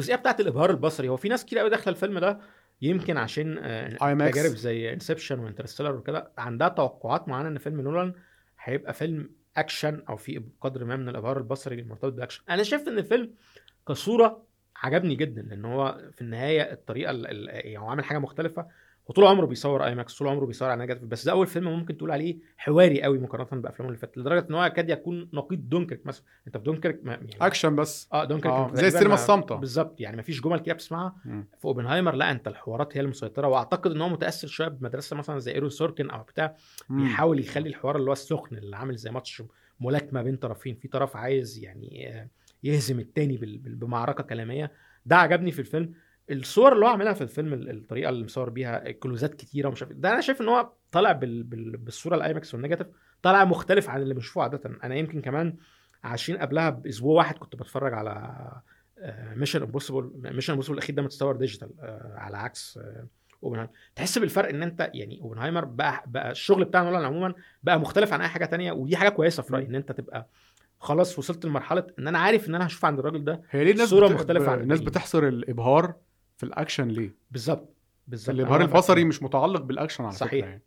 الجزئية بتاعت الإبهار البصري هو في ناس كتير قوي داخلة الفيلم ده يمكن عشان آه،. تجارب زي Inception و Interstellar وكده عندها توقعات معينة إن فيلم نولان هيبقى فيلم أكشن أو في قدر ما من الإبهار البصري المرتبط بالاكشن أنا شايف إن الفيلم كصورة عجبني جدا لأن هو في النهاية الطريقة ال- ال- يعني هو عامل حاجة مختلفة وطول عمره بيصور IMAX طول عمره بيصور على negative بس ده أول فيلم ممكن تقول عليه حواري قوي مقارنة بأفلامه اللي فاتت لدرجة إن هو يكاد يكون نقيض دونكرك مثلا. أنت في دونكرك ما يعني أكشن بس. آه دونكرك آه، زي السينما ما- الصامتة. بالظبط. يعني ما فيش جمل كده بتسمعها. في أوبنهايمر لا أنت الحوارات هي المسيطرة. وأعتقد إن هو متأثر شوية بمدرسة مثلا زي Aaron Sorkin أو بتاع. بيحاول يخلي الحوار اللي هو السخن اللي عامل زي ماتش ملاكمة بين طرفين. في طرف عايز يعني آه، يهزم التاني بمعركة كلامية. ده عجبني في الفيلم. الصور اللي هو عاملها في الفيلم ال- الطريقة اللي مصور بيها كلوزات كتيرة ومش عارف إيه. ده أنا شايف إن هو طالع بال... بال... بالصورة ال IMAX وال negative طالع مختلف عن اللي بنشوفه عادة أنا يمكن كمان عشان قبلها بأسبوع واحد كنت بتفرج على Mission Impossible Mission Impossible الأخير ده متصور digital آه، على عكس اوبنهايمر تحس بالفرق إن أنت يعني اوبنهايمر بقى بقى الشغل بتاع نولان عموما بقى مختلف عن أي حاجة تانية ودي حاجة كويسة في رأيي إن أنت تبقى خلاص وصلت لمرحلة إن أنا عارف إن أنا هشوف عند الراجل ده هي ليه الناس صورة بت- مختلفة عن الناس. بتحصر الإبهار في الاكشن ليه؟ بالظبط بالظبط الابهار البصري مش متعلق بالاكشن على صحيح. فكره يعني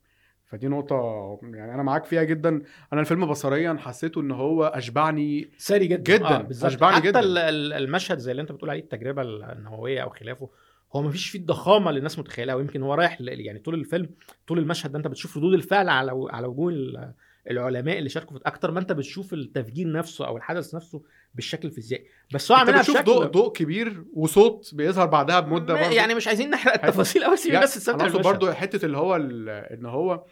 فدي نقطة يعني أنا معاك فيها جدا، أنا الفيلم بصريا حسيته إن هو أشبعني ساري جدا جداً. آه أشبعني حتى جداً. ال- المشهد زي اللي أنت بتقول عليه التجربة النووية أو خلافه هو ما فيش فيه الضخامه اللي الناس متخيلها ويمكن هو رايح يعني طول الفيلم طول المشهد ده أنت بتشوف ردود الفعل على على وجوه العلماء اللي شاركوا في أكتر ما أنت بتشوف التفجير نفسه أو الحدث نفسه بالشكل الفيزيائي بس هو بتشوف بشكل ضوء ضوء كبير وصوت بيظهر بعدها بمدة ما- برضه يعني مش عايزين نحرق التفاصيل قوي يعني الناس تستمتع بالمشهد. برضو حتة اللي هو إن هو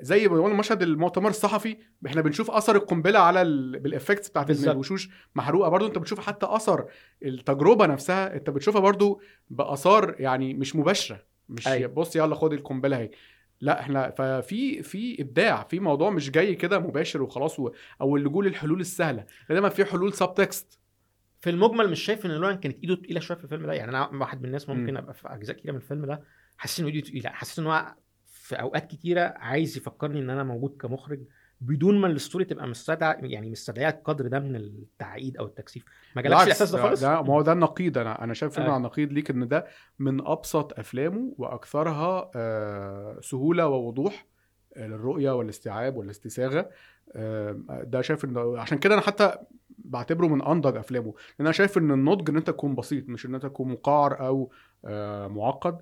زي ما بيقولوا مشهد المؤتمر الصحفي إحنا بنشوف أثر القنبلة على ال... بال effects بتاعت إن. الوشوش محروقة برضو أنت بتشوف حتى أثر التجربة نفسها أنت بتشوفها برضو بآثار يعني مش مباشرة مش أيوة. بص يلا خد القنبلة أهي لا إحنا ففي في إبداع في موضوع مش جاي كده مباشر وخلاص و... أو اللجوء للحلول السهلة. دايما في حلول subtext في المجمل مش شايف إن نولان كانت إيده تقيلة شوية في الفيلم ده. يعني أنا واحد من الناس ممكن مم. أبقى في أجزاء كتيرة من الفيلم ده. حاسس إن إيده تقيلة. حاسس إن هو في أوقات كتيرة عايز يفكرني إن أنا موجود كمخرج. بدون ما الستوري تبقى مستدعى يعني مستدعية القدر ده من التعقيد أو التكثيف. ما جالكش الإحساس ده خالص؟ ده ما هو ده النقيض. أنا أنا شايف فيلم. عن النقيض ليك إن ده من أبسط أفلامه وأكثرها آه، سهولة ووضوح آه، للرؤية والاستيعاب والاستساغة. آه، ده شايف انه عشان كده أنا حتى بعتبره من أنضج أفلامه. لأن أنا شايف إن النضج إن أنت تكون بسيط مش إن أنت تكون مقعر أو آه، معقد.